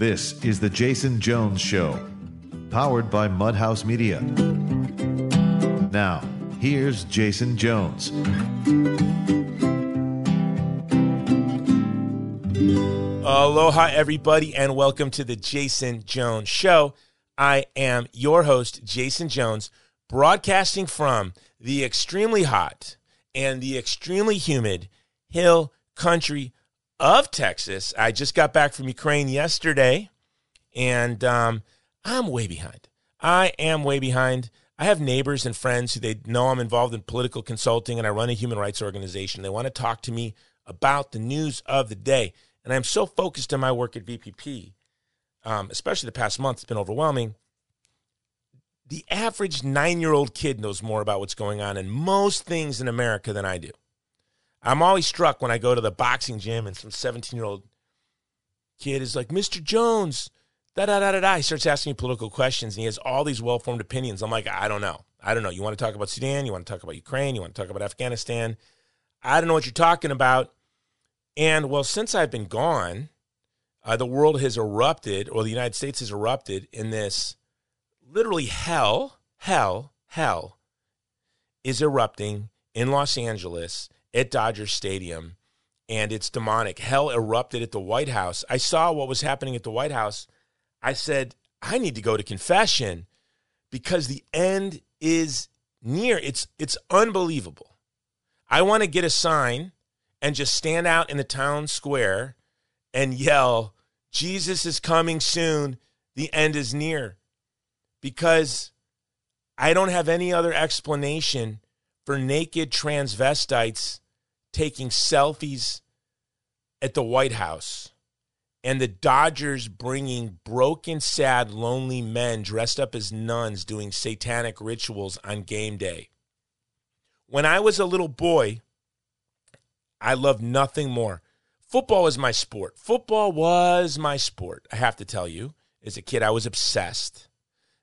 This is The Jason Jones Show, powered by Mudhouse Media. Now, here's Jason Jones. Aloha, everybody, and welcome to The Jason Jones Show. I am your host, Jason Jones, broadcasting from the extremely hot and the extremely humid hill country of Texas. I just got back from Ukraine yesterday, and um, I'm way behind. I am way behind. I have neighbors and friends who they know I'm involved in political consulting and I run a human rights organization. They want to talk to me about the news of the day. And I'm so focused on my work at VPP, um, especially the past month, it's been overwhelming. The average nine year old kid knows more about what's going on in most things in America than I do. I'm always struck when I go to the boxing gym and some 17 year old kid is like, Mr. Jones, da da da da da. He starts asking me political questions and he has all these well formed opinions. I'm like, I don't know. I don't know. You want to talk about Sudan? You want to talk about Ukraine? You want to talk about Afghanistan? I don't know what you're talking about. And well, since I've been gone, uh, the world has erupted, or the United States has erupted in this literally hell, hell, hell is erupting in Los Angeles at Dodger Stadium, and it's demonic. Hell erupted at the White House. I saw what was happening at the White House. I said, I need to go to confession because the end is near. It's it's unbelievable. I want to get a sign and just stand out in the town square and yell, Jesus is coming soon. The end is near. Because I don't have any other explanation for naked transvestites taking selfies at the White House and the Dodgers bringing broken, sad, lonely men dressed up as nuns doing satanic rituals on game day. When I was a little boy, I loved nothing more. Football is my sport. Football was my sport. I have to tell you, as a kid, I was obsessed.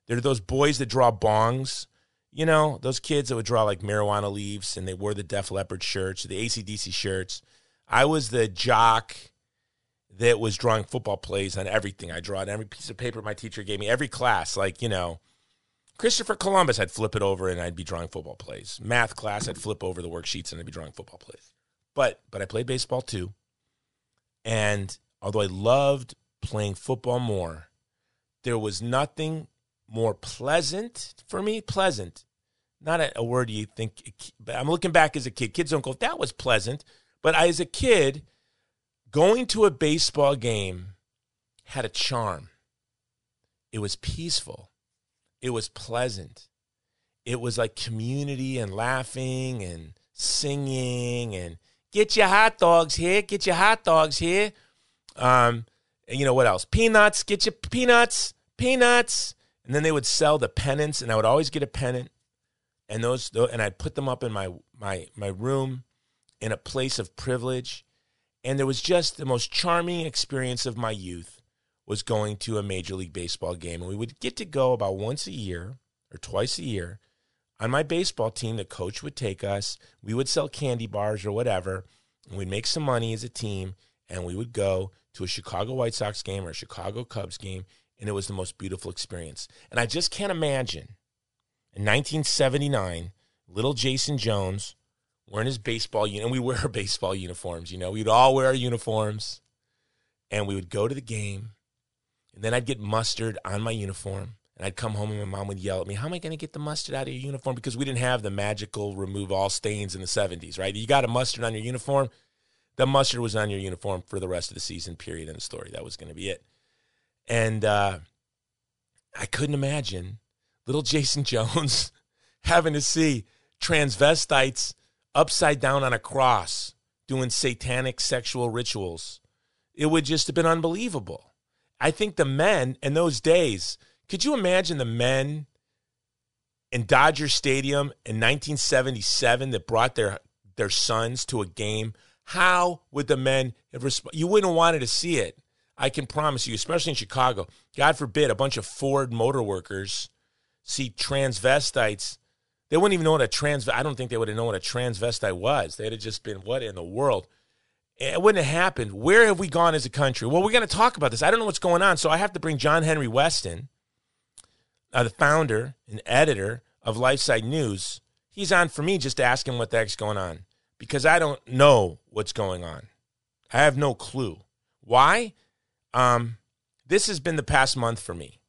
There are those boys that draw bongs. You know, those kids that would draw like marijuana leaves and they wore the Def Leppard shirts, the ACDC shirts. I was the jock that was drawing football plays on everything. I draw on every piece of paper my teacher gave me, every class. Like, you know, Christopher Columbus, I'd flip it over and I'd be drawing football plays. Math class, I'd flip over the worksheets and I'd be drawing football plays. But but I played baseball too. And although I loved playing football more, there was nothing more pleasant for me. Pleasant, not a, a word you think. But I'm looking back as a kid. Kids don't go, that was pleasant. But I, as a kid, going to a baseball game had a charm. It was peaceful. It was pleasant. It was like community and laughing and singing and Get your hot dogs here. Get your hot dogs here. Um, and you know what else? Peanuts. Get your peanuts. Peanuts. And then they would sell the pennants, and I would always get a pennant. And those, and I'd put them up in my my my room, in a place of privilege. And there was just the most charming experience of my youth was going to a major league baseball game, and we would get to go about once a year or twice a year on my baseball team, the coach would take us. We would sell candy bars or whatever, and we'd make some money as a team, and we would go to a Chicago White Sox game or a Chicago Cubs game, and it was the most beautiful experience. And I just can't imagine in 1979, little Jason Jones wearing his baseball uniform. And we wear baseball uniforms, you know, we'd all wear our uniforms, and we would go to the game, and then I'd get mustard on my uniform and I'd come home and my mom would yell at me, How am I going to get the mustard out of your uniform? Because we didn't have the magical remove all stains in the 70s, right? You got a mustard on your uniform. The mustard was on your uniform for the rest of the season, period, in the story. That was going to be it. And uh, I couldn't imagine little Jason Jones having to see transvestites upside down on a cross doing satanic sexual rituals. It would just have been unbelievable. I think the men in those days, could you imagine the men in Dodger Stadium in 1977 that brought their their sons to a game? How would the men have responded? You wouldn't have wanted to see it. I can promise you, especially in Chicago. God forbid a bunch of Ford motor workers see transvestites. They wouldn't even know what a trans. I don't think they would have known what a transvestite was. They'd have just been, "What in the world?" it wouldn't have happened. Where have we gone as a country? Well, we're going to talk about this. I don't know what's going on, so I have to bring John Henry Westen, uh, the founder and editor of LifeSite News. He's on for me just to ask him what the heck's going on because I don't know what's going on. I have no clue. Why? Um, this has been the past month for me.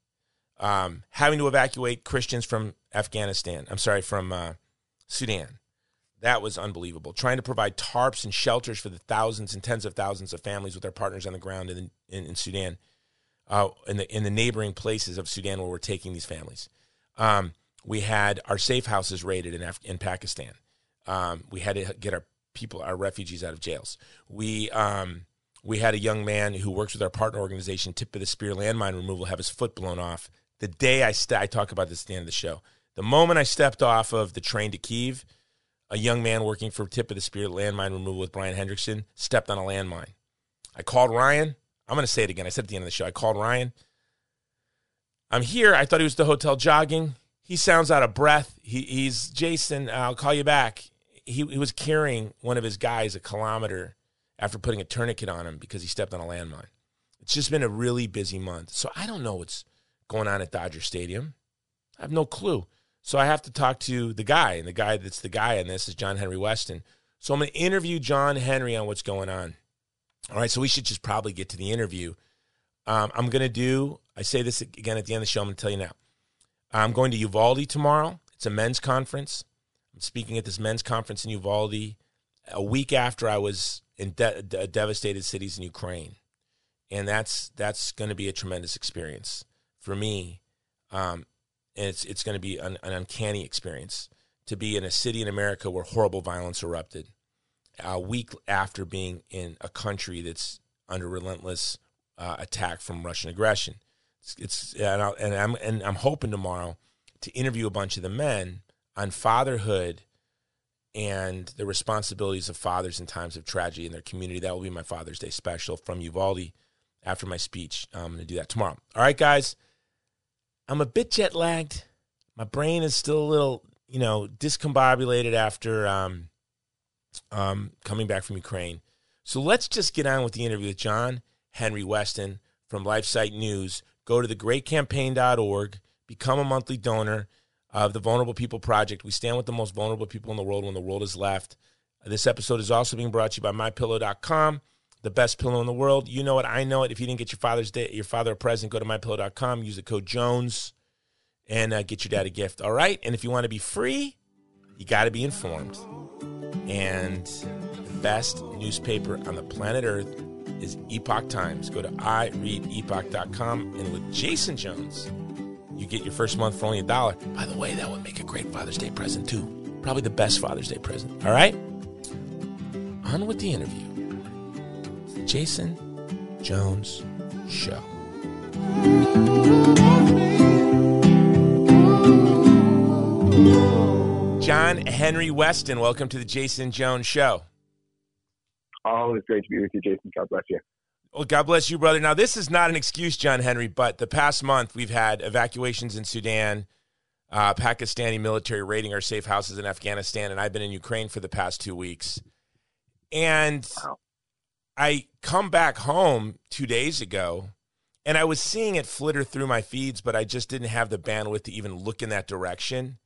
Um, having to evacuate Christians from Afghanistan. I'm sorry, from uh, Sudan. That was unbelievable. Trying to provide tarps and shelters for the thousands and tens of thousands of families with their partners on the ground in, in, in Sudan, uh, in the in the neighboring places of Sudan where we're taking these families. Um, we had our safe houses raided in Af- in Pakistan. Um, we had to get our people, our refugees, out of jails. We um, we had a young man who works with our partner organization, Tip of the Spear Landmine Removal, have his foot blown off the day I st- I talk about this at the end of the show. The moment I stepped off of the train to Kiev, a young man working for Tip of the Spear Landmine Removal with Ryan Hendrickson stepped on a landmine. I called Ryan. I'm going to say it again. I said at the end of the show, I called Ryan. I'm here. I thought he was at the hotel jogging. He sounds out of breath. He, he's Jason. I'll call you back. He, he was carrying one of his guys a kilometer after putting a tourniquet on him because he stepped on a landmine. It's just been a really busy month. So I don't know what's going on at Dodger Stadium. I have no clue. So I have to talk to the guy, and the guy that's the guy in this is John Henry Westen. So I'm going to interview John Henry on what's going on. All right, so we should just probably get to the interview. Um, I'm going to do, I say this again at the end of the show, I'm going to tell you now. I'm going to Uvalde tomorrow. It's a men's conference. I'm speaking at this men's conference in Uvalde a week after I was in de- de- devastated cities in Ukraine. And that's that's going to be a tremendous experience for me. Um, and it's it's going to be an, an, uncanny experience to be in a city in America where horrible violence erupted a week after being in a country that's under relentless uh, attack from Russian aggression. It's, it's and, i and I'm and I'm hoping tomorrow to interview a bunch of the men on fatherhood and the responsibilities of fathers in times of tragedy in their community. That will be my Father's Day special from Uvalde after my speech. I'm going to do that tomorrow. All right, guys. I'm a bit jet lagged. My brain is still a little, you know, discombobulated after um, um, coming back from Ukraine. So let's just get on with the interview with John Henry Westen from LifeSite News. Go to thegreatcampaign.org, become a monthly donor of the Vulnerable People Project. We stand with the most vulnerable people in the world when the world is left. This episode is also being brought to you by mypillow.com the best pillow in the world. You know it. I know it. If you didn't get your father's day, your father a present, go to mypillow.com, use the code Jones, and uh, get your dad a gift. All right. And if you want to be free, you got to be informed. And the best newspaper on the planet Earth is Epoch Times. Go to ireadepoch.com, and with Jason Jones, you get your first month for only a dollar. By the way, that would make a great Father's Day present too. Probably the best Father's Day present. All right. On with the interview. Jason Jones Show. John Henry Westen, welcome to the Jason Jones Show. Always great to be with you, Jason. God bless you. Well, God bless you, brother. Now, this is not an excuse, John Henry, but the past month we've had evacuations in Sudan, uh, Pakistani military raiding our safe houses in Afghanistan, and I've been in Ukraine for the past two weeks. And wow. I come back home two days ago and I was seeing it flitter through my feeds, but I just didn't have the bandwidth to even look in that direction.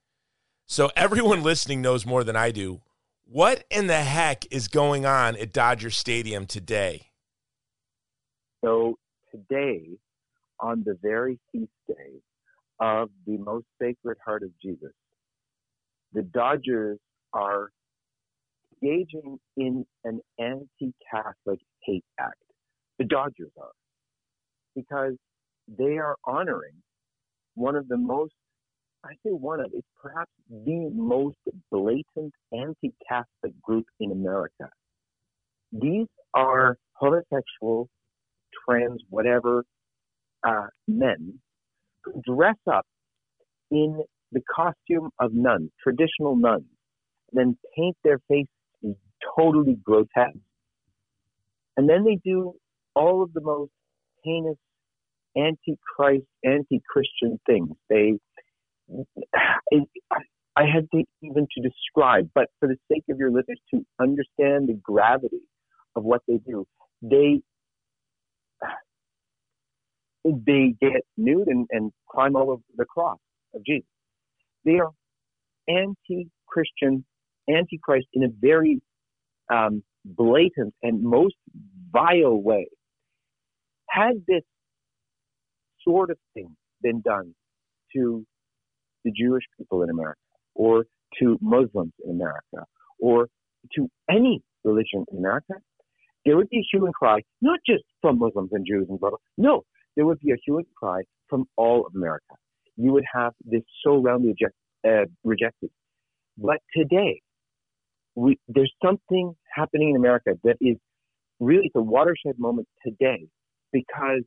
So everyone listening knows more than I do. What in the heck is going on at Dodger Stadium today? So today, on the very feast day of the most sacred heart of Jesus, the Dodgers are engaging in an anti-Catholic hate act. The Dodgers are. Because they are honoring one of the most, I say one of, it's perhaps the most blatant anti-Catholic group in America. These are homosexual, trans, whatever, uh, men who dress up in the costume of nuns, traditional nuns, then paint their face totally grotesque. And then they do all of the most heinous anti-Christ, anti-Christian things. They, I had to even to describe, but for the sake of your listeners to understand the gravity of what they do. They they get nude and, and climb all over the cross of Jesus. They are anti-Christian, anti-Christ in a very um, blatant and most vile way. Had this sort of thing been done to the Jewish people in America, or to Muslims in America, or to any religion in America, there would be a hue and cry, not just from Muslims and Jews and blah. No, there would be a hue and cry from all of America. You would have this so roundly eject, uh, rejected. But today, we, there's something happening in America that is really the watershed moment today because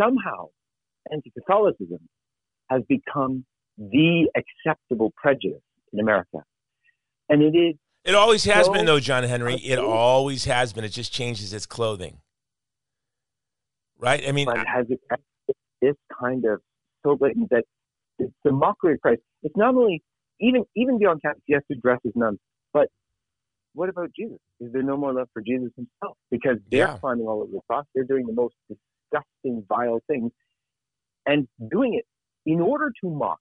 somehow anti-Catholicism has become the acceptable prejudice in America. And it is. It always has so been, though, John Henry. It always has been. It just changes its clothing. Right? I mean, but has it this kind of so blatant that it's a mockery of Christ? It's not only, even even beyond Catholics, yes, to dress as nuns, but what about Jesus? Is there no more love for Jesus himself? Because they're yeah. climbing all over the cross. They're doing the most disgusting, vile things and doing it in order to mock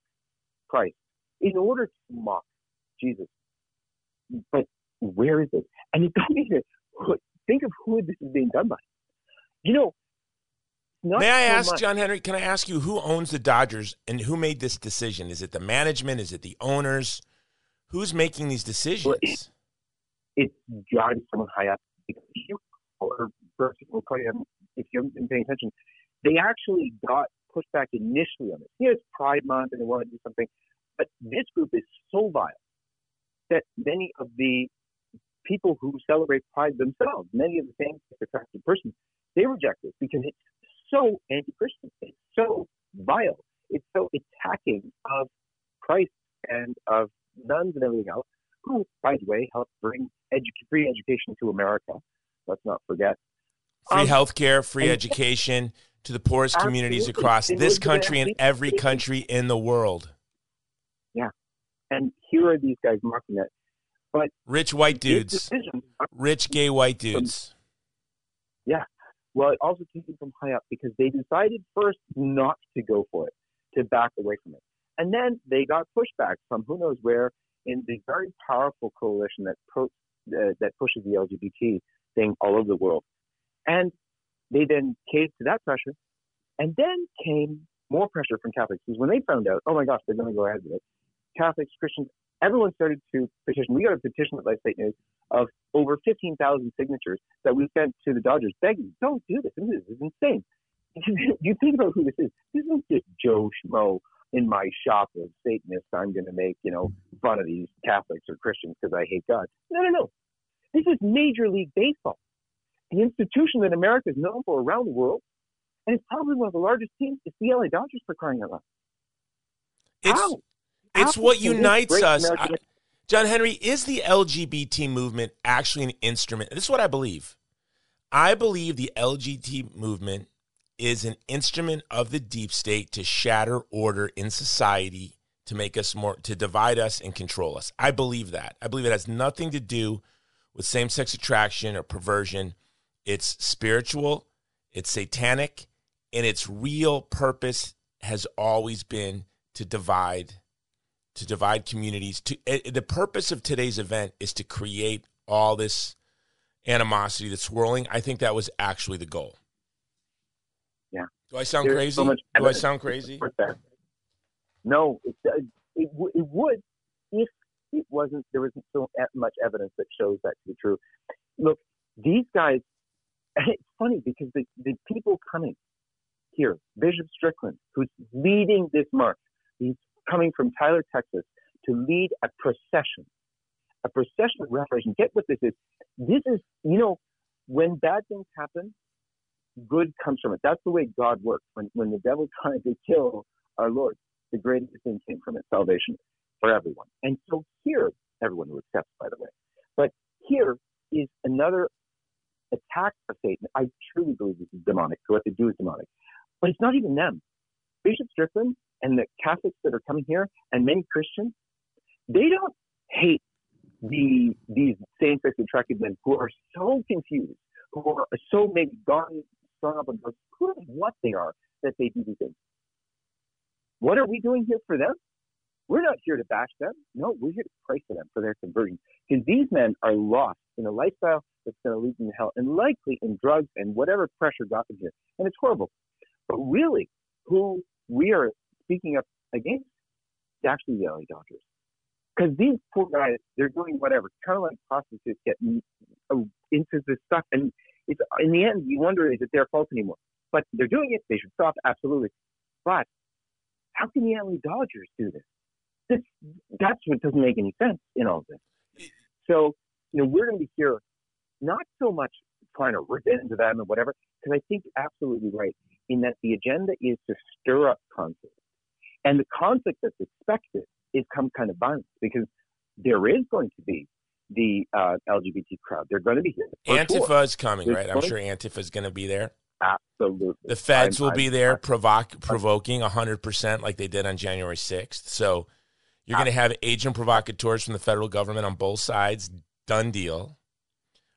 Christ, in order to mock Jesus. But where is it? And it doesn't even think of who this is being done by. You know, May I ask, much. John Henry, can I ask you who owns the Dodgers and who made this decision? Is it the management? Is it the owners? Who's making these decisions? Well, it, it's got someone high up. If you, or if you haven't been paying attention, they actually got pushback initially on this. Yeah, it's Pride Month and they want to do something. But this group is so vile that many of the people who celebrate Pride themselves, many of the same attractive persons, they reject this because it's so anti-Christian. It's so vile. It's so attacking of Christ and of nuns and everything else, who, by the way, helped bring edu- free education to America. Let's not forget. Free um, health care, free education to the poorest Absolutely. communities across this country and every country in the world. Yeah. And here are these guys marking it. But rich white dudes, rich gay white dudes. yeah. Well, it also came from high up because they decided first not to go for it, to back away from it. And then they got pushback from who knows where in the very powerful coalition that pro, uh, that pushes the LGBT thing all over the world. And they then caved to that pressure. And then came more pressure from Catholics because when they found out, oh my gosh, they're going to go ahead with it, Catholics, Christians, everyone started to petition. We got a petition at LifeSite News of over 15,000 signatures that we sent to the Dodgers begging, don't do this. This is insane. you think about who this is. This isn't just Joe Schmo in my shop of Satanists. I'm going to make, you know, fun of these Catholics or Christians because I hate God. No, no, no. This is Major League Baseball the institution that America is known for around the world, and it's probably one of the largest teams. It's the LA Dodgers for crying out loud. It's How? It's what unites us. I, John Henry, is the LGBT movement actually an instrument? This is what I believe. I believe the LGBT movement is an instrument of the deep state to shatter order in society, to make us more, to divide us and control us. I believe that. I believe it has nothing to do with same sex attraction or perversion. It's spiritual, it's satanic, and its real purpose has always been to divide to divide communities to uh, the purpose of today's event is to create all this animosity that's swirling. I think that was actually the goal. Yeah. Do i sound There's crazy? so do i sound crazy? no it, it, it would if it wasn't there wasn't so much evidence that shows that to be true. Look these guys it's funny because the, the people coming here, Bishop Strickland, who's leading this march, he's coming from Tyler, Texas, to lead a procession, a procession of reparation. Get what this is. This is, you know, when bad things happen, good comes from it. That's the way God works. When, when the devil tried to kill our Lord, the greatest thing came from it, salvation for everyone. And so here, everyone who accepts, by the way, but here is another attack of Satan, I truly believe this is demonic. So what they do is demonic. But it's not even them. Bishop Strickland and the Catholics that are coming here and many Christians, they don't hate the these same-sex attracted men who are so confused, who are so maybe gone strung up on who what they are that they do these things. What are we doing here for them? We're not here to bash them. No, we're here to pray for them for their conversion. Because these men are lost in a lifestyle that's going to lead them to hell and likely in drugs and whatever pressure got them here. And it's horrible. But really, who we are speaking up against actually the LA Dodgers. Because these poor guys, they're doing whatever. Kind of like prostitutes get uh, into this stuff. And it's, in the end, you wonder, is it their fault anymore? But they're doing it. They should stop. Absolutely. But how can the LA Dodgers do this? this? That's what doesn't make any sense in all this. So, you know, we're going to be here not so much trying to rip into them and whatever, because I think absolutely right in that the agenda is to stir up conflict. And the conflict that's expected is some kind of violence because there is going to be the uh, LGBT crowd. They're going to be here. Antifa is coming, There's right? I'm sure Antifa is going to be there. Absolutely. The feds I'm, will be I'm, there, provoc- provoking 100% like they did on January 6th. So you're going to have agent provocateurs from the federal government on both sides. Done deal.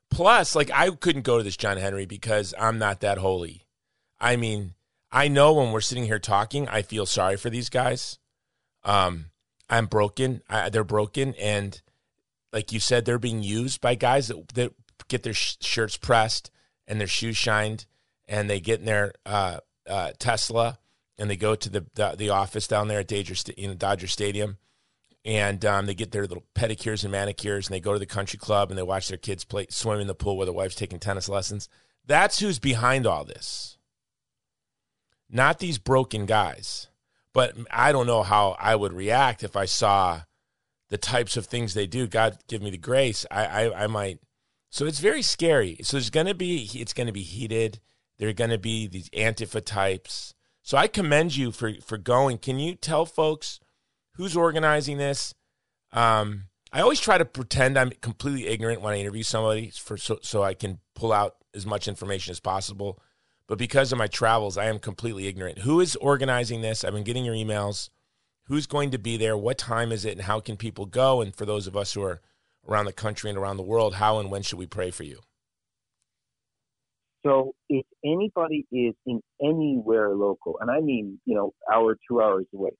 Plus, like, I couldn't go to this John Henry because I'm not that holy. I mean, I know when we're sitting here talking, I feel sorry for these guys. Um, I'm broken. I, they're broken. And like you said, they're being used by guys that, that get their sh- shirts pressed and their shoes shined and they get in their uh, uh, Tesla and they go to the, the, the office down there at Dodger, Dodger Stadium and um, they get their little pedicures and manicures and they go to the country club and they watch their kids play swim in the pool where their wife's taking tennis lessons. That's who's behind all this. Not these broken guys. But I don't know how I would react if I saw the types of things they do. God give me the grace. I I, I might. So it's very scary. So there's to be it's going to be heated. There are going to be these antifa types. So I commend you for for going. Can you tell folks who's organizing this? Um, I always try to pretend I'm completely ignorant when I interview somebody for so, so I can pull out as much information as possible. But because of my travels, I am completely ignorant. Who is organizing this? I've been getting your emails. Who's going to be there? What time is it? And how can people go? And for those of us who are around the country and around the world, how and when should we pray for you? So if anybody is in anywhere local, and I mean, you know, hour, two hours away,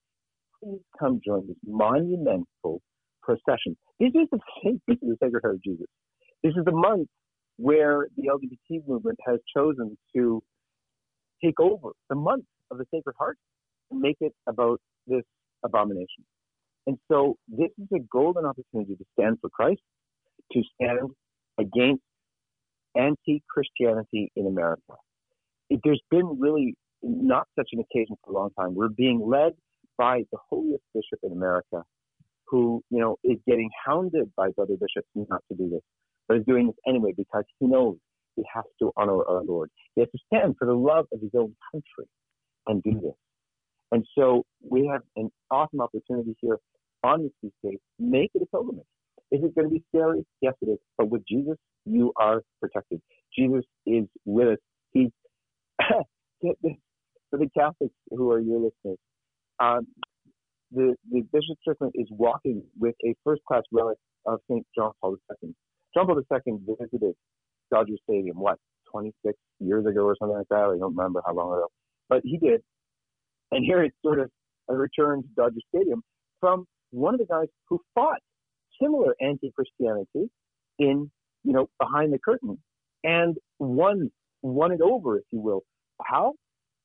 please come join this monumental procession. This is the this is the Sacred Heart of Jesus. This is the month where the LGBT movement has chosen to take over the month of the Sacred Heart and make it about this abomination. And so this is a golden opportunity to stand for Christ, to stand against anti-Christianity in America. There's been really not such an occasion for a long time. We're being led by the holiest bishop in America, who you know is getting hounded by brother bishops not to do this, but is doing this anyway because he knows he has to honor our Lord. He has to stand for the love of his own country and do this. And so we have an awesome opportunity here on this feast day. Make it a pilgrimage. Is it going to be scary? Yes, it is. But with Jesus, you are protected. Jesus is with us. He's get this for the Catholics who are your listeners. Um, the the Bishop Strickland is walking with a first class relic of St. John Paul II. John Paul II visited Dodger Stadium, what, 26 years ago or something like that? I don't remember how long ago. But he did. And here it's sort of a return to Dodger Stadium from one of the guys who fought similar anti-Christianity in, you know, behind the curtain and won, won it over, if you will. How?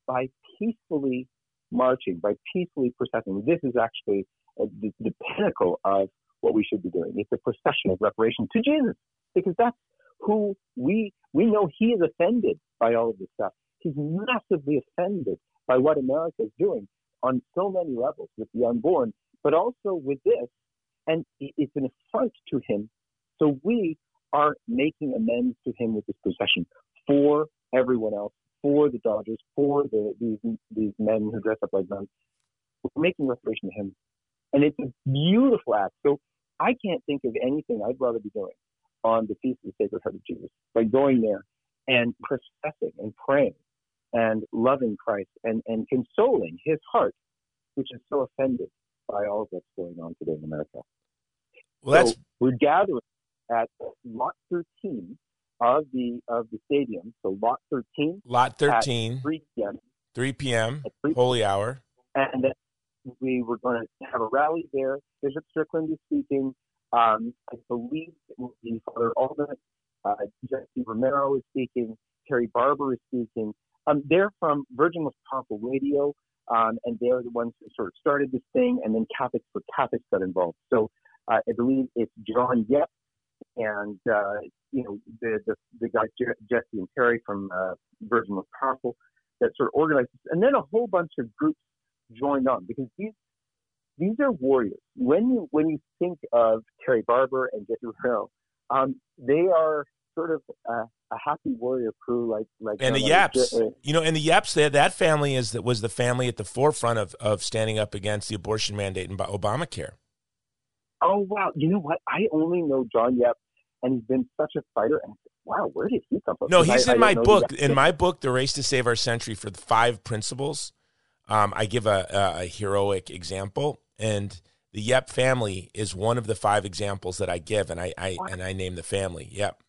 By peacefully marching, by peacefully processing. This is actually uh, the, the pinnacle of what we should be doing. It's a procession of reparation to Jesus, because that's who we we know he is offended by all of this stuff. He's massively offended by what America is doing on so many levels with the unborn, but also with this, and it's an affront to him. So we are making amends to him with this procession for everyone else, for the Dodgers, for the, these these men who dress up like nuns. We're making reparation to him, and it's a beautiful act. So I can't think of anything I'd rather be doing on the Feast of the Sacred Heart of Jesus by going there and professing and praying and loving Christ and, and consoling his heart, which is so offended by all of that's going on today in America. Well, that's so we're gathering at lot 13 of the of the stadium. So lot 13 lot 13, at 3 p.m. 3 p.m., At 3 holy hour. and then we were going to have a rally there. Bishop Strickland is speaking. Um, I believe it will be Father Alden. Uh, Jesse Romero is speaking. Terry Barber is speaking. Um, they're from Virgin Most Powerful Radio, um, and they're the ones who sort of started this thing, and then Catholics for Catholics got involved. So uh, I believe it's John Yep and uh, you know the, the the guys Je- Jesse and Terry from uh, Virgin Most Powerful that sort of organized this, and then a whole bunch of groups joined on because these these are warriors. When you when you think of Terry Barber and Jesse Romero, um, they are sort of a, a happy warrior crew, like like And the uh, Yaps, uh, you know, and the Yaps, that that family is that was the family at the forefront of of standing up against the abortion mandate and Obamacare. oh wow, you know what? I only know John Yep, and he's been such a fighter. And wow, where did he come from? No, he's I- I in don't my book. In my book, The Race to Save Our Century, for the five principles, um, I give a, a, a heroic example, and the Yep family is one of the five examples that I give, and I, I and I name the family. Yep,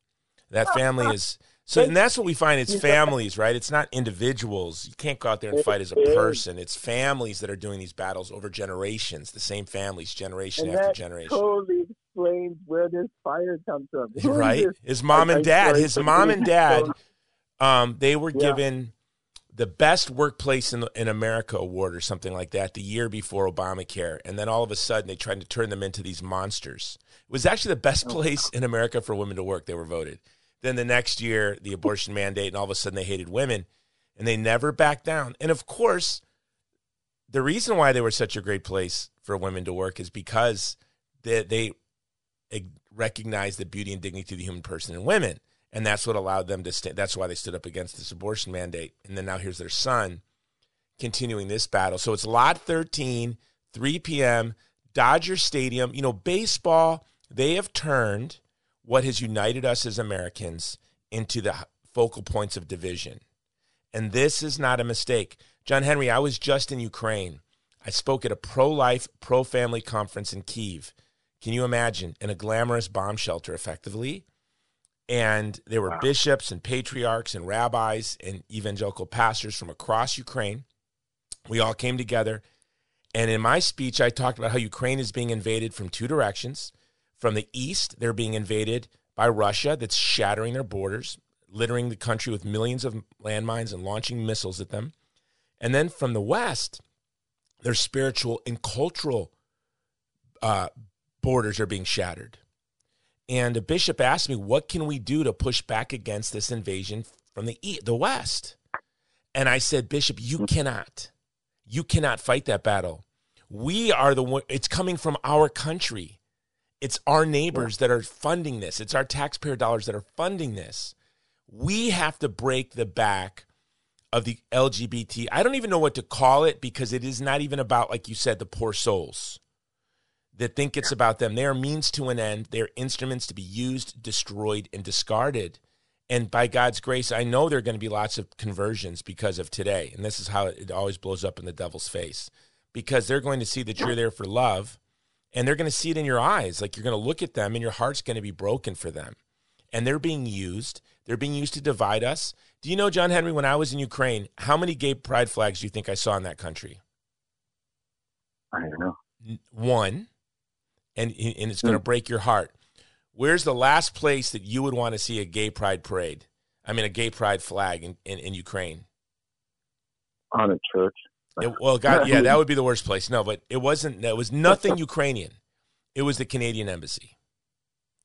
that family is so, and that's what we find. It's families, right? It's not individuals. You can't go out there and fight as a person. It's families that are doing these battles over generations. The same families, generation and after that generation. totally explains where this fire comes from. Right? His mom and dad. His mom and dad. Um, they were Yeah. given the best workplace in in America award or something like that the year before Obamacare, and then all of a sudden they tried to turn them into these monsters. It was actually the best Oh, place in America for women to work. They were voted. Then the next year, the abortion mandate, and all of a sudden they hated women, and they never backed down. And of course, the reason why they were such a great place for women to work is because they, they eh, recognize the beauty and dignity of the human person in women. And that's what allowed them to stand. That's why they stood up against this abortion mandate. And then now here's their son continuing this battle. So it's lot 13, 3 p.m., Dodger Stadium. You know, baseball, they have turned what has united us as Americans into the focal points of division. And this is not a mistake. John Henry, I was just in Ukraine. I spoke at a pro life, pro family conference in Kiev. Can you imagine? In a glamorous bomb shelter, effectively. And there were Wow. bishops and patriarchs and rabbis and evangelical pastors from across Ukraine. We all came together. And in my speech, I talked about how Ukraine is being invaded from two directions. From the east, they're being invaded by Russia, that's shattering their borders, littering the country with millions of landmines and launching missiles at them. And then from the west, their spiritual and cultural uh, borders are being shattered. And a bishop asked me, "What can we do to push back against this invasion from the east, the west?" And I said, "Bishop, you cannot. You cannot fight that battle. We are the one. It's coming from our country. It's our neighbors that are funding this. It's our taxpayer dollars that are funding this. We have to break the back of the LGBT. I don't even know what to call it because it is not even about, like you said, the poor souls that think it's about them. They are means to an end. They're instruments to be used, destroyed, and discarded. And by God's grace, I know there are going to be lots of conversions because of today. And this is how it always blows up in the devil's face because they're going to see that you're there for love and they're going to see it in your eyes. Like you're going to look at them and your heart's going to be broken for them. And they're being used. They're being used to divide us. Do you know, John Henry, when I was in Ukraine, how many gay pride flags do you think I saw in that country? I don't know. One. And, and it's hmm. going to break your heart. Where's the last place that you would want to see a gay pride parade? I mean, a gay pride flag in, in, in Ukraine? On a church. It, well, God, yeah, that would be the worst place. No, but it wasn't. It was nothing Ukrainian. It was the Canadian embassy.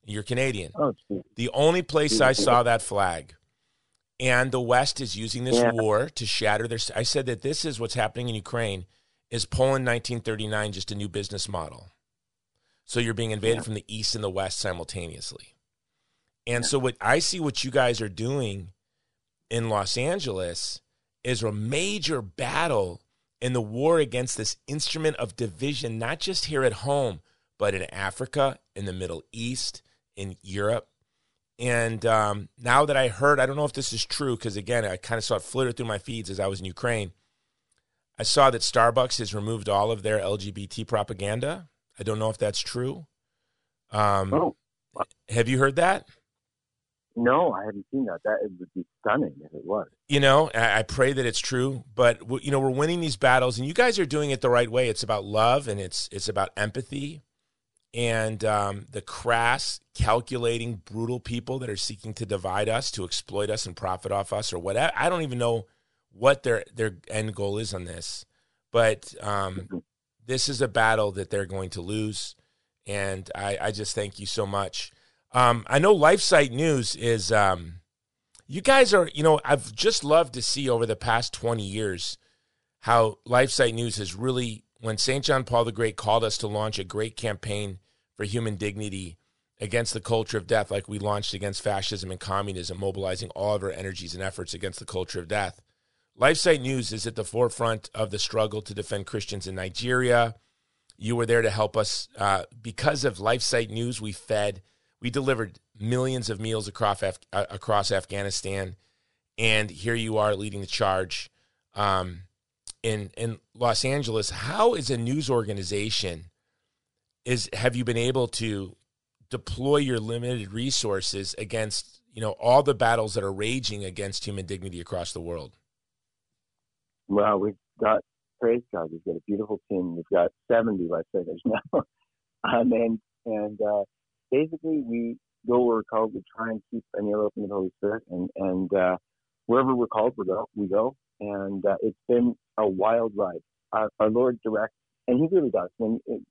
You're Canadian. Oh. The only place I saw that flag. And the West is using this Yeah. war to shatter their. I said that this is what's happening in Ukraine. Is Poland 1939 just a new business model? So you're being invaded Yeah. from the east and the west simultaneously. And so what I see what you guys are doing in Los Angeles is a major battle in the war against this instrument of division, not just here at home, but in Africa, in the Middle East, in Europe. And um, now that I heard, I don't know if this is true, because again, I kind of saw it flitter through my feeds as I was in Ukraine. I saw that Starbucks has removed all of their LGBT propaganda. I don't know if that's true. Um, oh. Have you heard that? No, I haven't seen that. That would be stunning if it was. You know, I pray that it's true. But you know, we're winning these battles, and you guys are doing it the right way. It's about love, and it's it's about empathy, and um, the crass, calculating, brutal people that are seeking to divide us, to exploit us, and profit off us, or whatever. I don't even know what their their end goal is on this, but um, mm-hmm. This is a battle that they're going to lose, and I, I just thank you so much. Um, I know LifeSite News is, um, you guys are, you know, I've just loved to see over the past 20 years how LifeSite News has really, when St. John Paul the Great called us to launch a great campaign for human dignity against the culture of death, like we launched against fascism and communism, mobilizing all of our energies and efforts against the culture of death. LifeSite News is at the forefront of the struggle to defend Christians in Nigeria. You were there to help us. Uh, because of LifeSite News, we fed we delivered millions of meals across Af- uh, across Afghanistan, and here you are leading the charge um, in in Los Angeles. How is a news organization is have you been able to deploy your limited resources against you know all the battles that are raging against human dignity across the world? Well, we've got praise God. We've got a beautiful team. We've got seventy, let's now, um, and and uh, basically we go where we're called. We try and keep an ear open to the Holy Spirit, and and uh, wherever we're called, we go. We go, and uh, it's been a wild ride. Our, our Lord directs, and He really does. When it,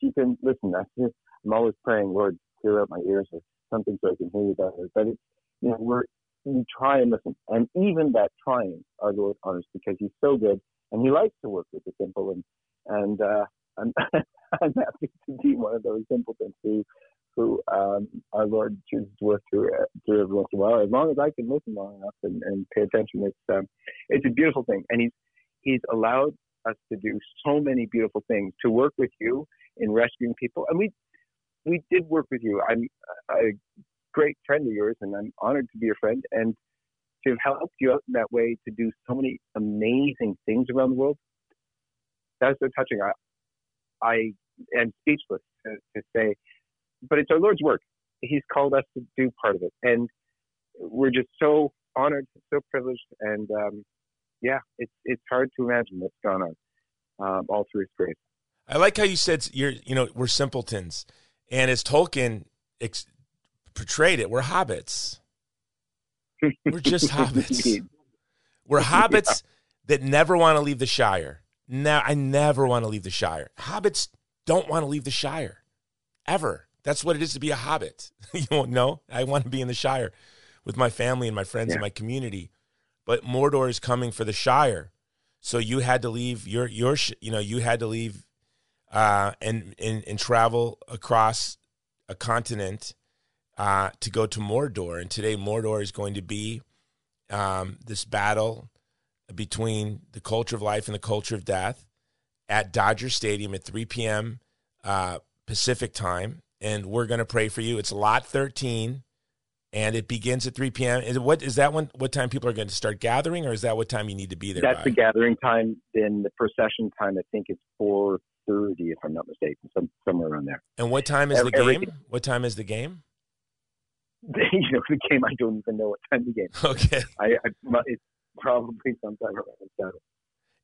you can listen, that's just, I'm always praying, Lord, clear out my ears or something so I can hear you better. But it's you know we're we try and listen, and even that trying, our Lord honors because He's so good, and He likes to work with the simple, and and uh, I'm I'm happy to be one of those simpletons who who um, our Lord chooses to work through, uh, through every once in a while. As long as I can listen long enough and, and pay attention, it's um, it's a beautiful thing. And he's he's allowed us to do so many beautiful things to work with you in rescuing people. And we we did work with you. I'm a great friend of yours, and I'm honored to be your friend and to have helped you out in that way to do so many amazing things around the world. That's so touching. I I am speechless to, to say but it's our Lord's work. He's called us to do part of it, and we're just so honored, so privileged, and um, yeah, it's it's hard to imagine what's gone on um, all through His grace. I like how you said you're you know we're simpletons, and as Tolkien ex- portrayed it, we're hobbits. We're just hobbits. We're hobbits yeah. that never want to leave the Shire. Now I never want to leave the Shire. Hobbits don't want to leave the Shire ever. That's what it is to be a hobbit. you don't know. I want to be in the Shire with my family and my friends yeah. and my community. But Mordor is coming for the Shire, so you had to leave your your you know you had to leave uh, and, and and travel across a continent uh, to go to Mordor. And today Mordor is going to be um, this battle between the culture of life and the culture of death at Dodger Stadium at 3 p.m. Uh, Pacific time and we're going to pray for you. It's lot 13 and it begins at 3 p.m. Is what is that when what time people are going to start gathering or is that what time you need to be there? That's by? the gathering time. Then the procession time, I think is 4:30 if I'm not mistaken, some, somewhere around there. And what time is the game? What time is the game? you know, the game I don't even know what time the game. Is. Okay. I, I it's probably sometime around seven.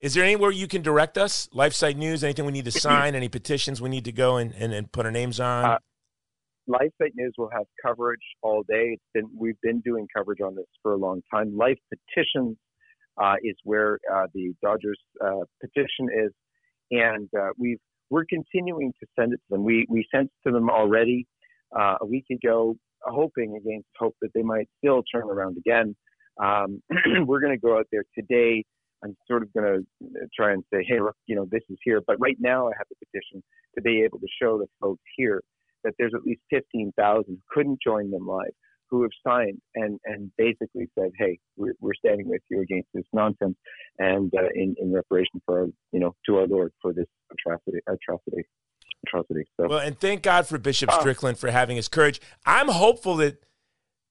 Is there anywhere you can direct us? LifeSite News, anything we need to sign, any petitions we need to go and, and, and put our names on? Uh, LifeSite News will have coverage all day. It's been, we've been doing coverage on this for a long time. Life Petitions uh, is where uh, the Dodgers uh, petition is, and uh, we've we're continuing to send it to them. We we sent it to them already uh, a week ago, hoping against hope that they might still turn around again. Um, we're going to go out there today I'm sort of going to try and say, hey, look, you know, this is here. But right now, I have the petition to be able to show the folks here that there's at least 15,000 who couldn't join them live, who have signed and, and basically said, hey, we're, we're standing with you against this nonsense and uh, in, in reparation for, our, you know, to our Lord for this atrocity, atrocity, atrocity. So, well, and thank God for Bishop ah. Strickland for having his courage. I'm hopeful that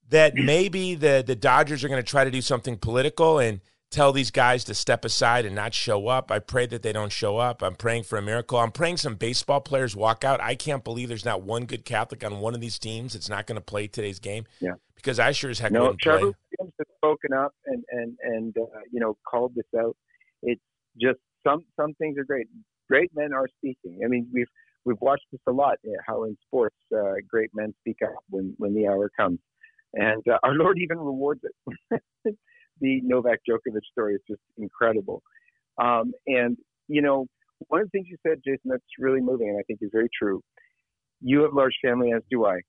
that maybe the the Dodgers are going to try to do something political and tell these guys to step aside and not show up. I pray that they don't show up. I'm praying for a miracle. I'm praying some baseball players walk out. I can't believe there's not one good Catholic on one of these teams that's not going to play today's game. Yeah. Because I sure as heck no, wouldn't Trevor play. Williams has spoken up and and and uh, you know called this out. It's just some some things are great. Great men are speaking. I mean, we've we've watched this a lot. How in sports, uh, great men speak up when when the hour comes, and uh, our Lord even rewards it. the Novak Djokovic story is just incredible. Um, and you know, one of the things you said, Jason, that's really moving, and I think is very true. You have a large family, as do I,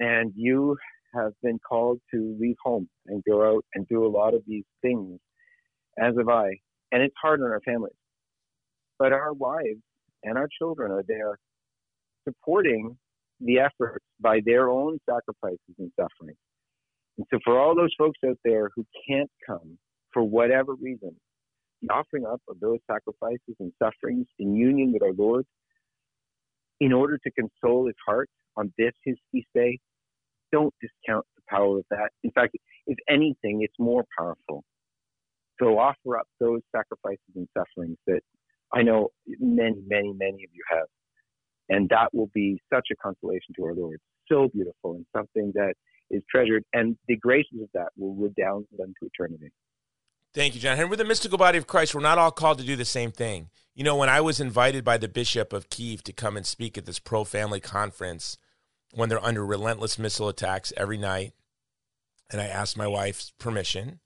and you have been called to leave home and go out and do a lot of these things, as have I. And it's hard on our families. But our wives and our children are there supporting the efforts by their own sacrifices and suffering. And so, for all those folks out there who can't come for whatever reason, the offering up of those sacrifices and sufferings in union with our Lord, in order to console his heart on this, his feast day, don't discount the power of that. In fact, if anything, it's more powerful. So offer up those sacrifices and sufferings that I know many, many, many of you have. And that will be such a consolation to our Lord. So beautiful and something that is treasured. And the graces of that will redound unto eternity. Thank you, John Henry. We're the mystical body of Christ. We're not all called to do the same thing. You know, when I was invited by the Bishop of Kiev to come and speak at this pro family conference, when they're under relentless missile attacks every night, and I asked my wife's permission,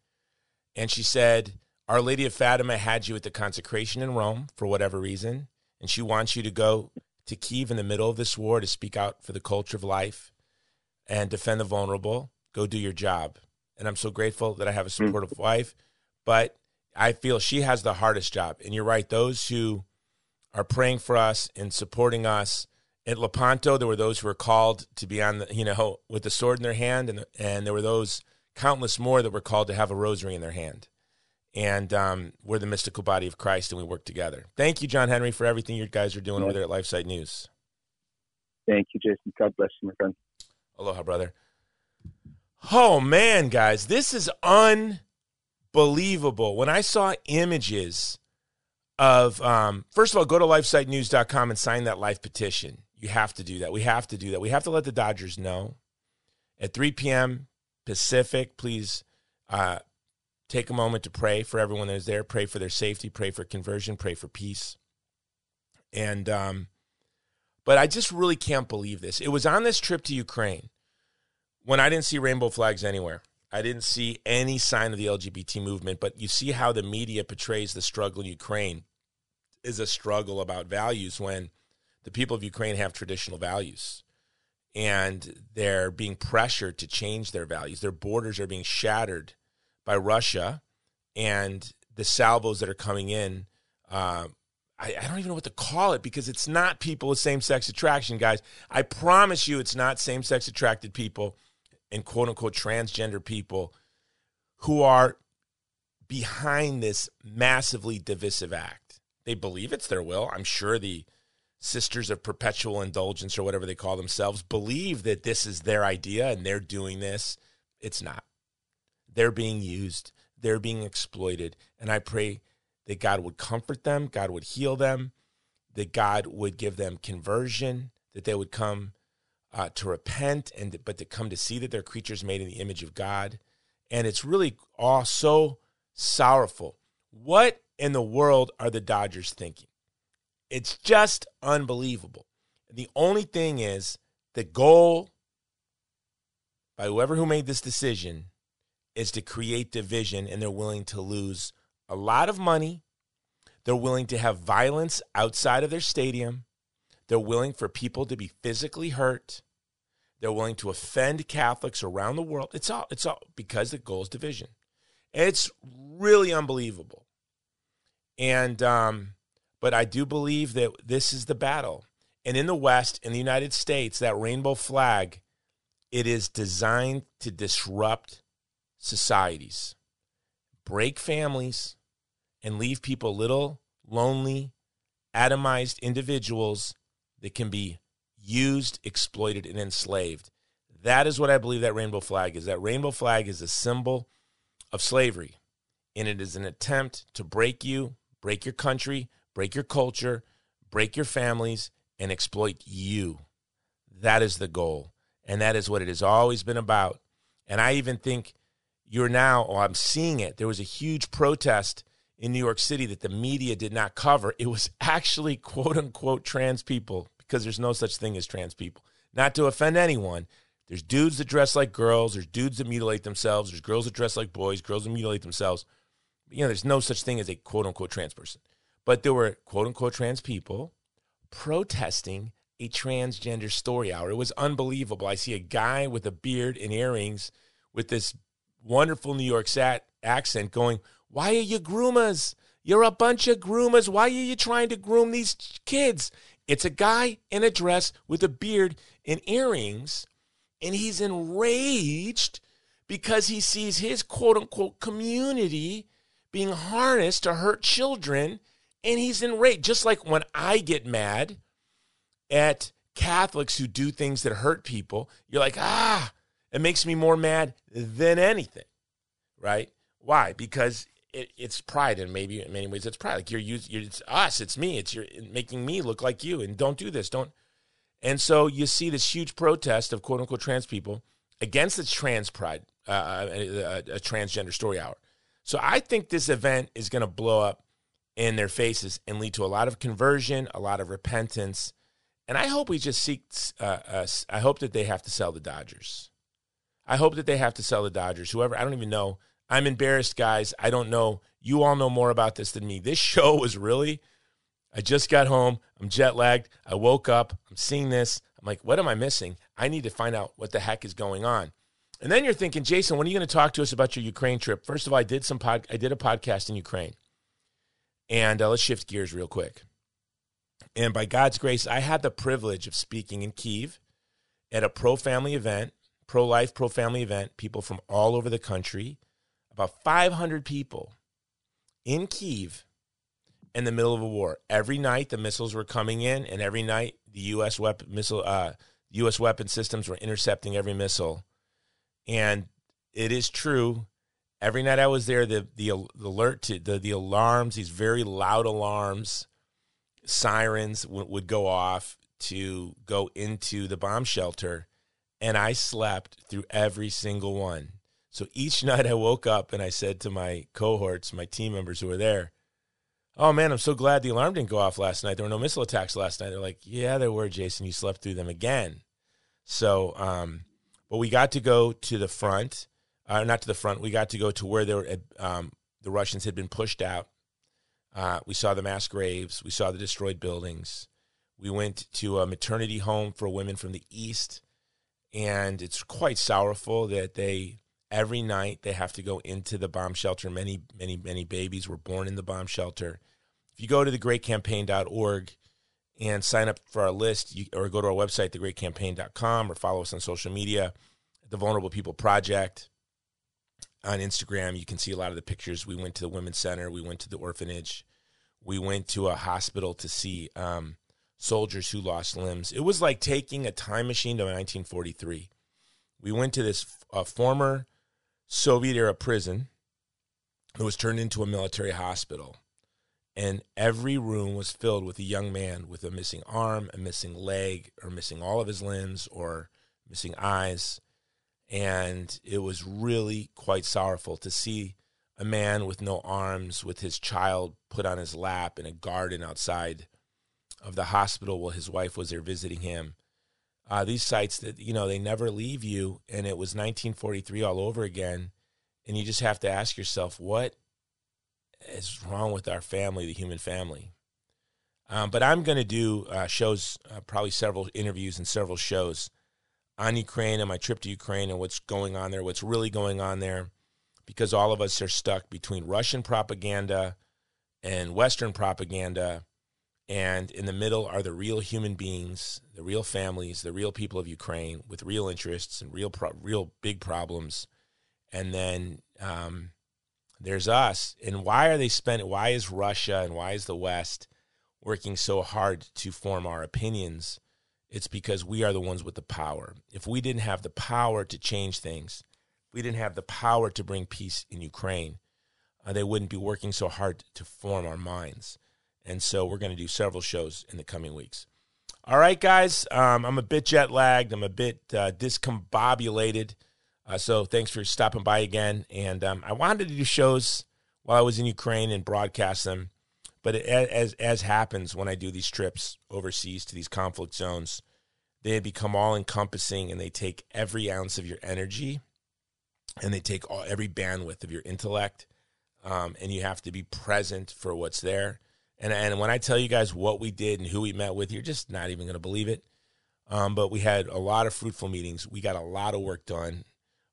and she said, Our Lady of Fatima had you at the consecration in Rome for whatever reason, and she wants you to go to Kiev in the middle of this war to speak out for the culture of life and defend the vulnerable. Go do your job. And I'm so grateful that I have a hmm. supportive wife but I feel she has the hardest job. And you're right, those who are praying for us and supporting us. At Lepanto, there were those who were called to be on the, you know, with the sword in their hand, and and there were those countless more that were called to have a rosary in their hand. And um, we're the mystical body of Christ, and we work together. Thank you, John Henry, for everything you guys are doing over there at LifeSite News. Thank you, Jason. God bless you, my friend. Aloha, brother. Oh man, guys, this is unbelievable. When I saw images of, um, first of all, go to lifesitenews.com and sign that life petition. You have to do that. We have to do that. We have to let the Dodgers know at 3 p.m. Pacific. Please uh, take a moment to pray for everyone that is there. Pray for their safety. Pray for conversion. Pray for peace. And, um, but I just really can't believe this. It was on this trip to Ukraine when I didn't see rainbow flags anywhere. I didn't see any sign of the LGBT movement, but you see how the media portrays the struggle in Ukraine is a struggle about values when the people of Ukraine have traditional values and they're being pressured to change their values. Their borders are being shattered by Russia and the salvos that are coming in. Uh, I, I don't even know what to call it because it's not people with same sex attraction, guys. I promise you, it's not same sex attracted people and quote unquote transgender people who are behind this massively divisive act. They believe it's their will. I'm sure the Sisters of Perpetual Indulgence or whatever they call themselves believe that this is their idea and they're doing this. It's not. They're being used, they're being exploited. And I pray that God would comfort them, God would heal them, that God would give them conversion, that they would come uh, to repent and but to come to see that they're creatures made in the image of God. And it's really all so sorrowful. What in the world are the Dodgers thinking? It's just unbelievable. The only thing is the goal by whoever who made this decision is to create division and they're willing to lose a lot of money. They're willing to have violence outside of their stadium. They're willing for people to be physically hurt. They're willing to offend Catholics around the world. It's all it's all because the goal is division. It's really unbelievable. And um, but I do believe that this is the battle. And in the West, in the United States, that rainbow flag, it is designed to disrupt societies, break families, and leave people little lonely, atomized individuals that can be used, exploited, and enslaved. That is what I believe that rainbow flag is. That rainbow flag is a symbol of slavery. and it is an attempt to break you, break your country, break your culture, break your families, and exploit you. That is the goal. And that is what it has always been about. And I even think you're now, oh, I'm seeing it. There was a huge protest in New York City that the media did not cover. It was actually quote unquote trans people because there's no such thing as trans people. Not to offend anyone. There's dudes that dress like girls, there's dudes that mutilate themselves, there's girls that dress like boys, girls that mutilate themselves. You know, there's no such thing as a quote unquote trans person. But there were quote unquote trans people protesting a transgender story hour. It was unbelievable. I see a guy with a beard and earrings with this wonderful New York sat accent going, Why are you groomers? You're a bunch of groomers. Why are you trying to groom these kids? It's a guy in a dress with a beard and earrings, and he's enraged because he sees his quote unquote community being harnessed to hurt children and he's enraged. Just like when I get mad at Catholics who do things that hurt people, you're like, ah, it makes me more mad than anything, right? Why? Because it, it's pride, and maybe in many ways it's pride. Like you're, using, it's us, it's me, it's you're making me look like you, and don't do this, don't. And so you see this huge protest of quote unquote trans people against the trans pride, uh, a, uh, a, a transgender story hour. So I think this event is going to blow up in their faces and lead to a lot of conversion, a lot of repentance. And I hope we just seek, uh, uh, I hope that they have to sell the Dodgers. I hope that they have to sell the Dodgers. Whoever, I don't even know. I'm embarrassed, guys. I don't know. You all know more about this than me. This show was really, I just got home. I'm jet lagged. I woke up. I'm seeing this. I'm like, what am I missing? I need to find out what the heck is going on. And then you're thinking, Jason, when are you going to talk to us about your Ukraine trip? First of all, I did some pod, I did a podcast in Ukraine. And uh, let's shift gears real quick. And by God's grace, I had the privilege of speaking in Kiev at a pro family event, pro life, pro family event, people from all over the country, about 500 people in Kiev in the middle of a war. Every night the missiles were coming in, and every night the U.S. weapon missile, uh, U.S. weapon systems were intercepting every missile. And it is true every night I was there, the the, the alert to the the alarms, these very loud alarms, sirens w- would go off to go into the bomb shelter, and I slept through every single one. So each night I woke up and I said to my cohorts, my team members who were there, "Oh man, I'm so glad the alarm didn't go off last night. There were no missile attacks last night." They're like, "Yeah, there were, Jason. You slept through them again." So, um, but we got to go to the front uh, not to the front. We got to go to where there were, um, the Russians had been pushed out. Uh, we saw the mass graves. We saw the destroyed buildings. We went to a maternity home for women from the east, and it's quite sorrowful that they every night they have to go into the bomb shelter. Many, many, many babies were born in the bomb shelter. If you go to thegreatcampaign.org and sign up for our list, you, or go to our website, thegreatcampaign.com, or follow us on social media, the Vulnerable People Project on Instagram, you can see a lot of the pictures. We went to the women's center, we went to the orphanage, we went to a hospital to see um, soldiers who lost limbs. It was like taking a time machine to 1943. We went to this uh, former Soviet era prison that was turned into a military hospital. And every room was filled with a young man with a missing arm, a missing leg, or missing all of his limbs, or missing eyes and it was really quite sorrowful to see a man with no arms with his child put on his lap in a garden outside of the hospital while his wife was there visiting him. Uh, these sites that you know they never leave you, and it was 1943 all over again, and you just have to ask yourself what is wrong with our family, the human family. Um, but I'm going to do uh, shows, uh, probably several interviews and several shows on Ukraine and my trip to Ukraine and what's going on there, what's really going on there, because all of us are stuck between Russian propaganda and Western propaganda. And in the middle are the real human beings, the real families, the real people of Ukraine with real interests and real, pro- real big problems. And then um, there's us. And why are they spending? Why is Russia and why is the West working so hard to form our opinions? It's because we are the ones with the power. If we didn't have the power to change things, we didn't have the power to bring peace in Ukraine, uh, they wouldn't be working so hard to form our minds. And so we're going to do several shows in the coming weeks. All right, guys, um, I'm a bit jet lagged. I'm a bit uh, discombobulated. Uh, so thanks for stopping by again. And um, I wanted to do shows while I was in Ukraine and broadcast them. But it, as as happens when I do these trips overseas to these conflict zones, they become all encompassing and they take every ounce of your energy and they take all, every bandwidth of your intellect. Um, and you have to be present for what's there. And and when I tell you guys what we did and who we met with, you're just not even going to believe it. Um, but we had a lot of fruitful meetings. We got a lot of work done.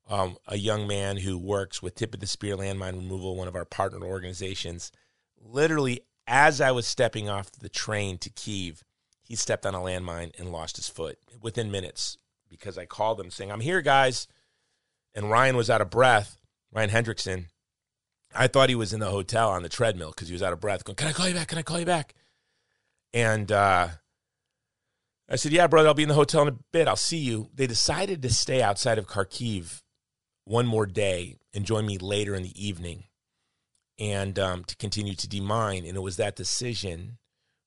Um, a young man who works with Tip of the Spear Landmine Removal, one of our partner organizations, literally as I was stepping off the train to Kiev, he stepped on a landmine and lost his foot within minutes because I called him saying, I'm here, guys. And Ryan was out of breath, Ryan Hendrickson. I thought he was in the hotel on the treadmill because he was out of breath, going, Can I call you back? Can I call you back? And uh, I said, Yeah, brother, I'll be in the hotel in a bit. I'll see you. They decided to stay outside of Kharkiv one more day and join me later in the evening and um, to continue to demine. And it was that decision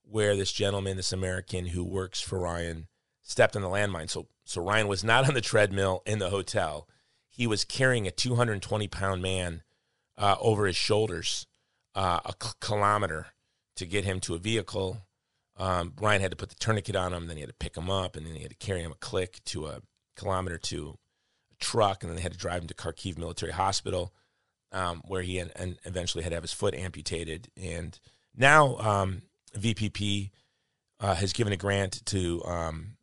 where this gentleman, this American who works for Ryan, stepped on the landmine. So, so Ryan was not on the treadmill in the hotel. He was carrying a 220 pound man uh, over his shoulders uh, a kilometer to get him to a vehicle. Um, Ryan had to put the tourniquet on him, then he had to pick him up, and then he had to carry him a click to a kilometer to a truck, and then they had to drive him to Kharkiv Military Hospital, um, where he had, and eventually had to have his foot amputated. And now um, VPP uh, has given a grant to um,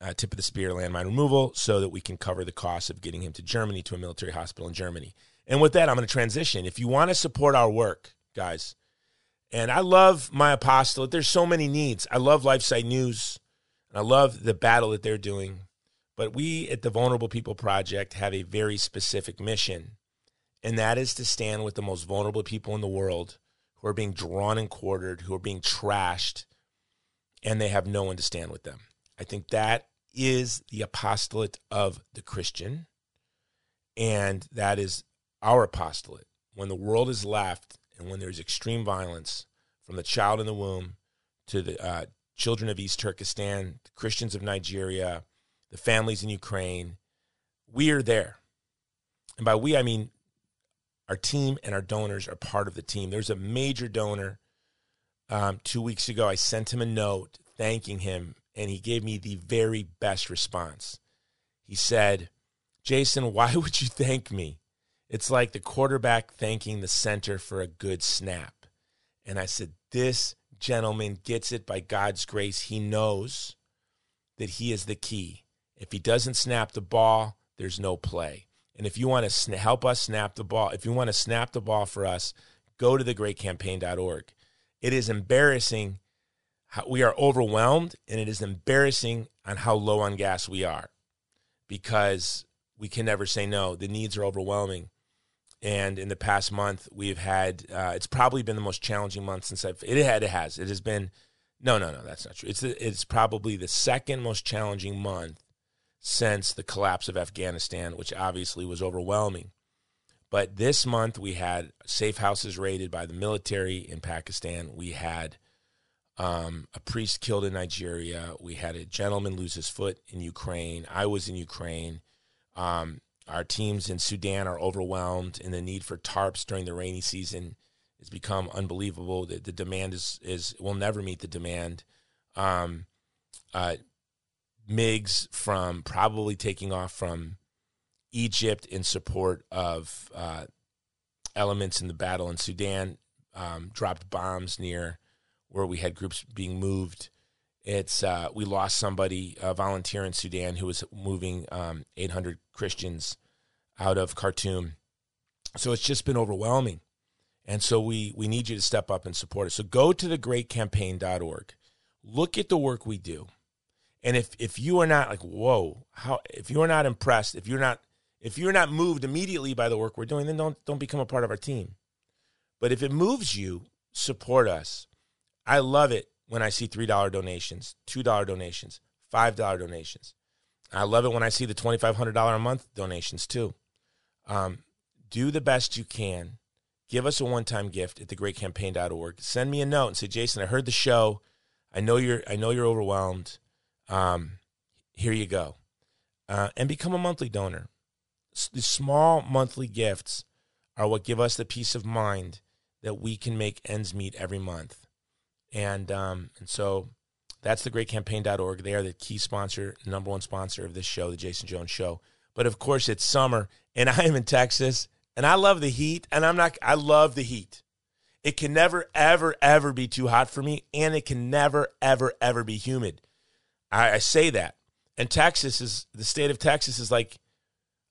uh, Tip of the Spear landmine removal so that we can cover the cost of getting him to Germany to a military hospital in Germany. And with that, I'm going to transition. If you want to support our work, guys, and I love my apostolate, there's so many needs. I love LifeSite News, and I love the battle that they're doing. But we at the Vulnerable People Project have a very specific mission, and that is to stand with the most vulnerable people in the world who are being drawn and quartered, who are being trashed, and they have no one to stand with them. I think that is the apostolate of the Christian, and that is our apostolate. When the world is left and when there's extreme violence, from the child in the womb to the uh, children of East Turkestan, the Christians of Nigeria, the families in Ukraine, we are there. And by we, I mean our team and our donors are part of the team. There's a major donor. Um, two weeks ago, I sent him a note thanking him, and he gave me the very best response. He said, Jason, why would you thank me? It's like the quarterback thanking the center for a good snap. And I said, This gentleman gets it by God's grace. He knows that he is the key. If he doesn't snap the ball, there's no play. And if you want to sn- help us snap the ball, if you want to snap the ball for us, go to thegreatcampaign.org. It is embarrassing. How, we are overwhelmed, and it is embarrassing on how low on gas we are because we can never say no. The needs are overwhelming. And in the past month, we've had uh, it's probably been the most challenging month since I've it had it has it has been no no no that's not true it's it's probably the second most challenging month since the collapse of Afghanistan, which obviously was overwhelming. But this month we had safe houses raided by the military in Pakistan. We had um, a priest killed in Nigeria. We had a gentleman lose his foot in Ukraine. I was in Ukraine. Um, our teams in Sudan are overwhelmed, and the need for tarps during the rainy season has become unbelievable. The, the demand is is will never meet the demand. Um, uh, MiGs from probably taking off from Egypt in support of uh, elements in the battle in Sudan um, dropped bombs near where we had groups being moved. It's uh, we lost somebody, a volunteer in Sudan, who was moving um, 800 Christians out of Khartoum. So it's just been overwhelming. And so we, we need you to step up and support us. So go to thegreatcampaign.org. Look at the work we do. And if, if you are not like, whoa, how if you are not impressed, if you're not if you're not moved immediately by the work we're doing, then don't don't become a part of our team. But if it moves you, support us. I love it when I see $3 donations, $2 donations, $5 donations. I love it when I see the $2,500 a month donations too. Um, do the best you can. give us a one-time gift at thegreatcampaign.org. Send me a note and say, Jason, I heard the show. I know you're I know you're overwhelmed. Um, here you go. Uh, and become a monthly donor. S- the small monthly gifts are what give us the peace of mind that we can make ends meet every month. And um, and so that's thegreatcampaign.org. They are the key sponsor, number one sponsor of this show, the Jason Jones Show. But of course, it's summer, and I am in Texas, and I love the heat, and I'm not. I love the heat. It can never, ever, ever be too hot for me, and it can never, ever, ever be humid. I, I say that, and Texas is the state of Texas is like,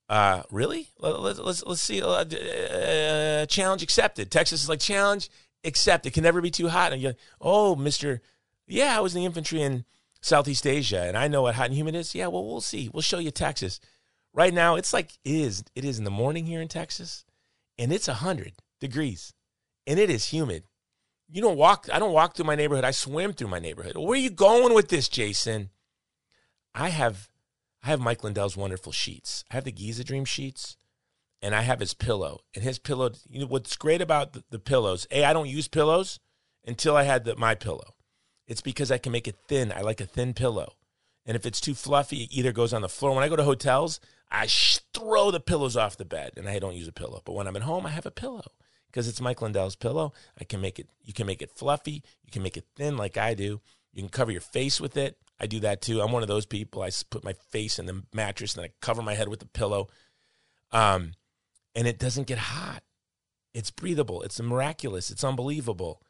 uh, really? Let, us let's, let's see. Uh, uh, challenge accepted. Texas is like challenge accepted. It can never be too hot. And you're, like, oh, Mister, yeah, I was in the infantry in Southeast Asia, and I know what hot and humid is. Yeah, well, we'll see. We'll show you Texas. Right now, it's like it is. It is in the morning here in Texas, and it's hundred degrees, and it is humid. You don't walk. I don't walk through my neighborhood. I swim through my neighborhood. Where are you going with this, Jason? I have, I have Mike Lindell's wonderful sheets. I have the Giza Dream sheets, and I have his pillow. And his pillow. You know what's great about the, the pillows? A, I don't use pillows until I had the my pillow. It's because I can make it thin. I like a thin pillow. And if it's too fluffy, it either goes on the floor. When I go to hotels, I sh- throw the pillows off the bed and I don't use a pillow. But when I'm at home, I have a pillow because it's Mike Lindell's pillow. I can make it, you can make it fluffy. You can make it thin like I do. You can cover your face with it. I do that too. I'm one of those people. I put my face in the mattress and I cover my head with the pillow. Um, and it doesn't get hot. It's breathable. It's miraculous. It's unbelievable.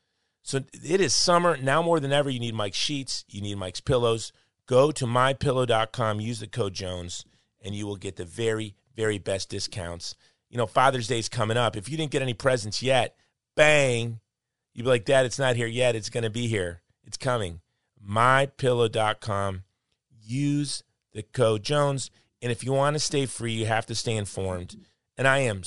So it is summer. Now more than ever, you need Mike's sheets. You need Mike's pillows. Go to mypillow.com, use the code Jones and you will get the very, very best discounts. You know, Father's Day is coming up. If you didn't get any presents yet, bang, you'd be like, Dad, it's not here yet. It's going to be here. It's coming. MyPillow.com. Use the code Jones. And if you want to stay free, you have to stay informed. And I am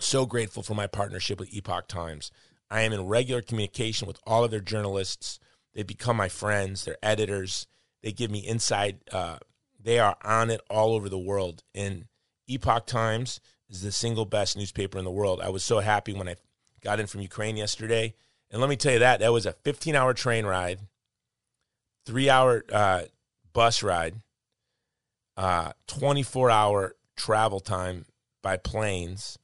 so grateful for my partnership with Epoch Times. I am in regular communication with all of their journalists. They've become my friends, they're editors. They give me inside uh, they are on it all over the world. And Epoch Times is the single best newspaper in the world. I was so happy when I got in from Ukraine yesterday. And let me tell you that that was a 15 hour train ride, three hour uh, bus ride, uh, 24 hour travel time by planes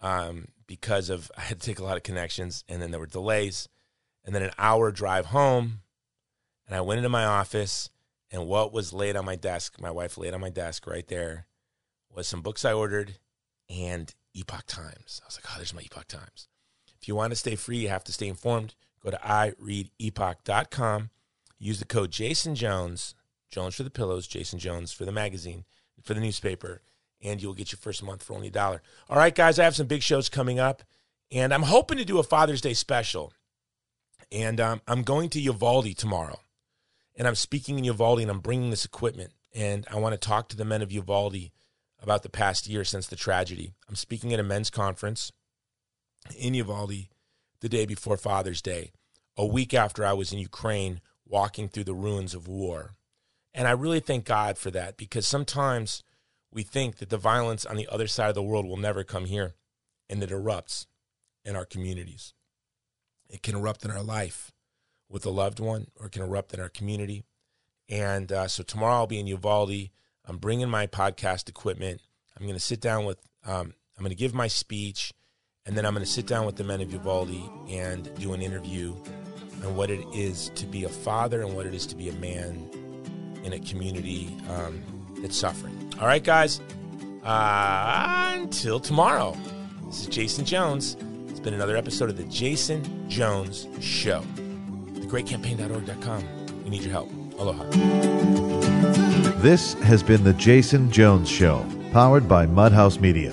um, because of I had to take a lot of connections and then there were delays and then an hour drive home. And I went into my office and what was laid on my desk, my wife laid on my desk right there, was some books I ordered and Epoch Times. I was like, oh, there's my Epoch Times. If you want to stay free, you have to stay informed. Go to ireadepoch.com. Use the code Jason Jones, Jones for the pillows, Jason Jones for the magazine, for the newspaper, and you'll get your first month for only a dollar. All right, guys, I have some big shows coming up, and I'm hoping to do a Father's Day special. And um, I'm going to Uvalde tomorrow and I'm speaking in Uvalde and I'm bringing this equipment. And I want to talk to the men of Uvalde about the past year since the tragedy. I'm speaking at a men's conference in Uvalde the day before Father's Day, a week after I was in Ukraine walking through the ruins of war. And I really thank God for that because sometimes we think that the violence on the other side of the world will never come here, and it erupts in our communities. It can erupt in our life with a loved one or it can erupt in our community. And uh, so tomorrow I'll be in Uvalde. I'm bringing my podcast equipment. I'm going to sit down with, um, I'm going to give my speech, and then I'm going to sit down with the men of Uvalde and do an interview on what it is to be a father and what it is to be a man in a community um, that's suffering. All right, guys. Uh, until tomorrow, this is Jason Jones. It's been another episode of the Jason Jones Show greatcampaign.org.com. We need your help. Aloha. This has been The Jason Jones Show, powered by Mudhouse Media.